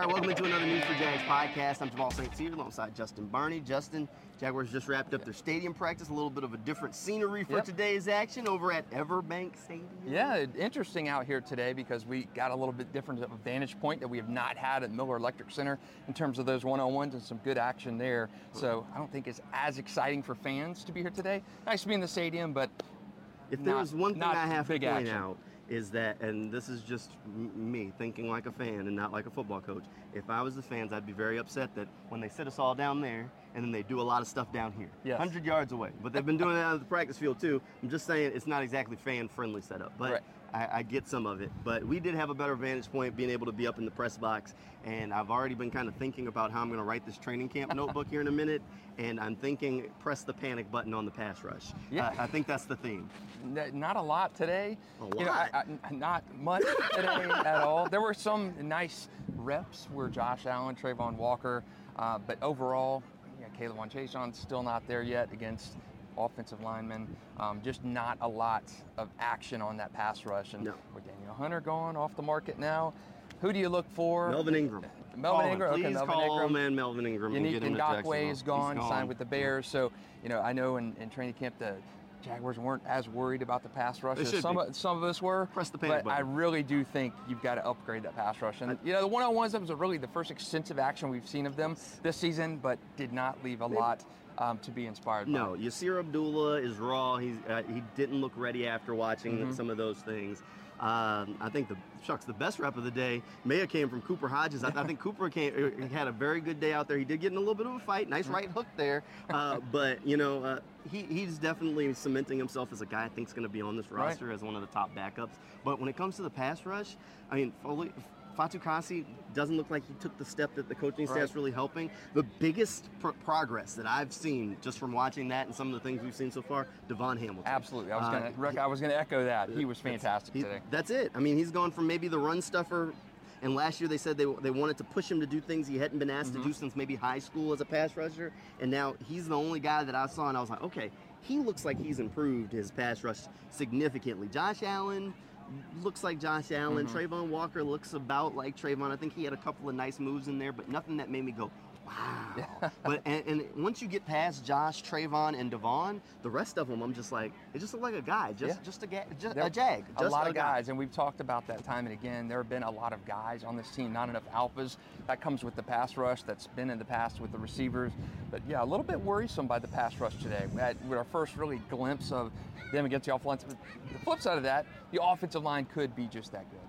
All right, welcome to another News for Jags podcast. I'm Jamal St. Cyr alongside Justin Barney. Justin, Jaguars just wrapped up their stadium practice. A little bit of a different scenery for Yep. today's action over at Everbank Stadium. Yeah, interesting out here today because we got a little bit different of a vantage point that we have not had at Miller Electric Center in terms of those one-on-ones and some good action there. So I don't think it's as exciting for fans to be here today. Nice to be in the stadium, but If there Not- was one thing I have to point action. out is that, and this is just m- me thinking like a fan and not like a football coach. If I was the fans, I'd be very upset that when they sit us all down there and then they do a lot of stuff down here, Yes. 100 yards away. But they've been doing that on the practice field too. I'm just saying it's not exactly fan-friendly setup, but. Right. I, I get some of it, but we did have a better vantage point being able to be up in the press box. And I've already been kind of thinking about how I'm going to write this training camp notebook here in a minute. And I'm thinking press the panic button on the pass rush. Yeah. Uh, I think that's the theme. not a lot today. A You know, I- I- not much today at all. There were some nice reps where Josh Allen, Travon Walker, uh, but overall, yeah, K'Lavon Chaisson's still not there yet against offensive linemen. Um, just not a lot of action on that pass rush. And No. with Danielle Hunter gone off the market now, who do you look for? Melvin Ingram. Melvin Call him. Ingram. Please Okay, Melvin call Ingram. man Melvin Ingram and Yannick get him to Ngakoue Jacksonville. is gone, He's signed with the Bears. So, you know, I know in, in training camp the Jaguars weren't as worried about the pass rush as some, of- some of us were. Press the panic but I really do think you've got to upgrade that pass rush. And, you know, the one-on-ones, that was really the first extensive action we've seen of them this season, but did not leave a lot um, to be inspired by. No, Yasir Abdullah is raw. He's uh, he didn't look ready after watching Mm-hmm. some of those things. Um, I think the shucks the best rep of the day Maya came from Cooper Hodges. I, I think Cooper came uh, he had a very good day out there. He did get in a little bit of a fight. Nice Mm-hmm. right hook there, uh, but you know uh, he, he's definitely cementing himself as a guy I think is going to be on this Right. roster as one of the top backups. But when it comes to the pass rush, I mean Foley, Fatukasi doesn't look like he took the step that the coaching staff's Right. really helping. The biggest pr- progress that I've seen just from watching that and some of the things we've seen so far, DaVon Hamilton. Absolutely. I was Uh, gonna I was gonna echo that. He was fantastic he- today. That's it. I mean, he's gone from maybe the run stuffer, and last year they said they, they wanted to push him to do things he hadn't been asked Mm-hmm. to do since maybe high school as a pass rusher, and now he's the only guy that I saw, and I was like, okay, he looks like he's improved his pass rush significantly. Josh Allen looks like Josh Allen. Mm-hmm. Travon Walker looks about like Travon. I think he had a couple of nice moves in there, but nothing that made me go, wow. but and, and once you get past Josh, Travon, and DaVon, the rest of them, I'm just like, it just looked like a guy, just Yeah. just a, ga- just There- a jag, a just lot of guy. guys, and we've talked about that time and again. There have been a lot of guys on this team, not enough alphas. That comes with the pass rush. That's been in the past with the receivers. But yeah, a little bit worrisome by the pass rush today. We had with our first really glimpse of them against the offensive. The flip side of that, the offensive line could be just that good.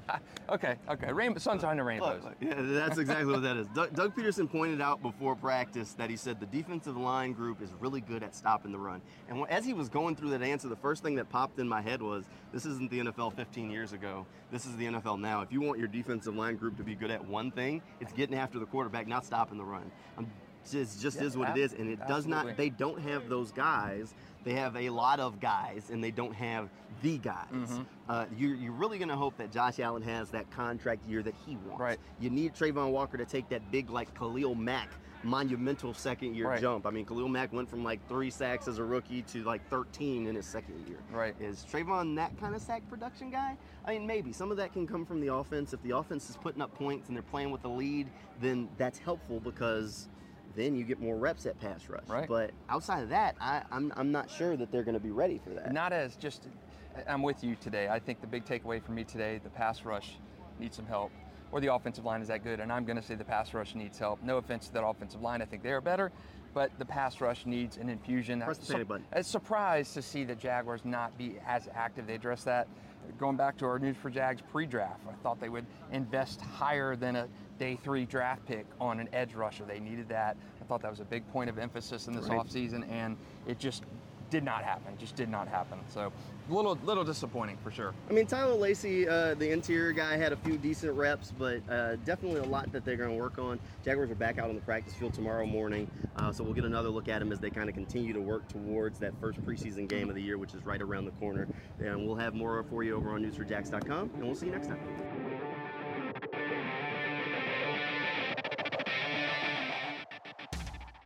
okay, okay. Rainbow, and rainbows. Look, yeah, that's exactly what that is. Doug, Doug Pederson pointed out before practice that he said the defensive line group is really good at stopping the run. And as he was going through that answer, the first thing that popped in my head was, this isn't the NFL 15 years ago. This is the NFL now. If you want your defensive line group to be good at one thing, it's getting after the quarterback, not stopping the run. Um, just just Yeah, is what ab- it is, and it does not. They don't have those guys. They have a lot of guys, and they don't have the guys. Mm-hmm. Uh, you, you're really going to hope that Josh Allen has that contract year that he wants. Right. You need Travon Walker to take that big, like Khalil Mack, monumental second year Right. jump. I mean, Khalil Mack went from like three sacks as a rookie to like 13 in his second year. Right. Is Travon that kind of sack production guy? I mean, maybe. Some of that can come from the offense. If the offense is putting up points and they're playing with the lead, then that's helpful because then you get more reps at pass rush. Right. But outside of that, I, I'm, I'm not sure that they're going to be ready for that. Not as just, I'm with you today. I think the big takeaway for me today, the pass rush needs some help, or the offensive line is that good. And I'm going to say the pass rush needs help. No offense to that offensive line, I think they are better, but the pass rush needs an infusion. Press the panic button. I was surprised to see the Jaguars not be as active. They addressed that. Going back to our News for Jags pre-draft, I thought they would invest higher than a day three draft pick on an edge rusher. They needed that. I thought that was a big point of emphasis in this Right. offseason, and it just did not happen. Just did not happen. So a little little disappointing for sure. I mean, Tyler Lacy, uh, the interior guy, had a few decent reps, but uh, definitely a lot that they're going to work on. Jaguars are back out on the practice field tomorrow morning, uh, so we'll get another look at them as they kind of continue to work towards that first preseason game of the year, which is right around the corner. And we'll have more for you over on news4jax.com, and we'll see you next time.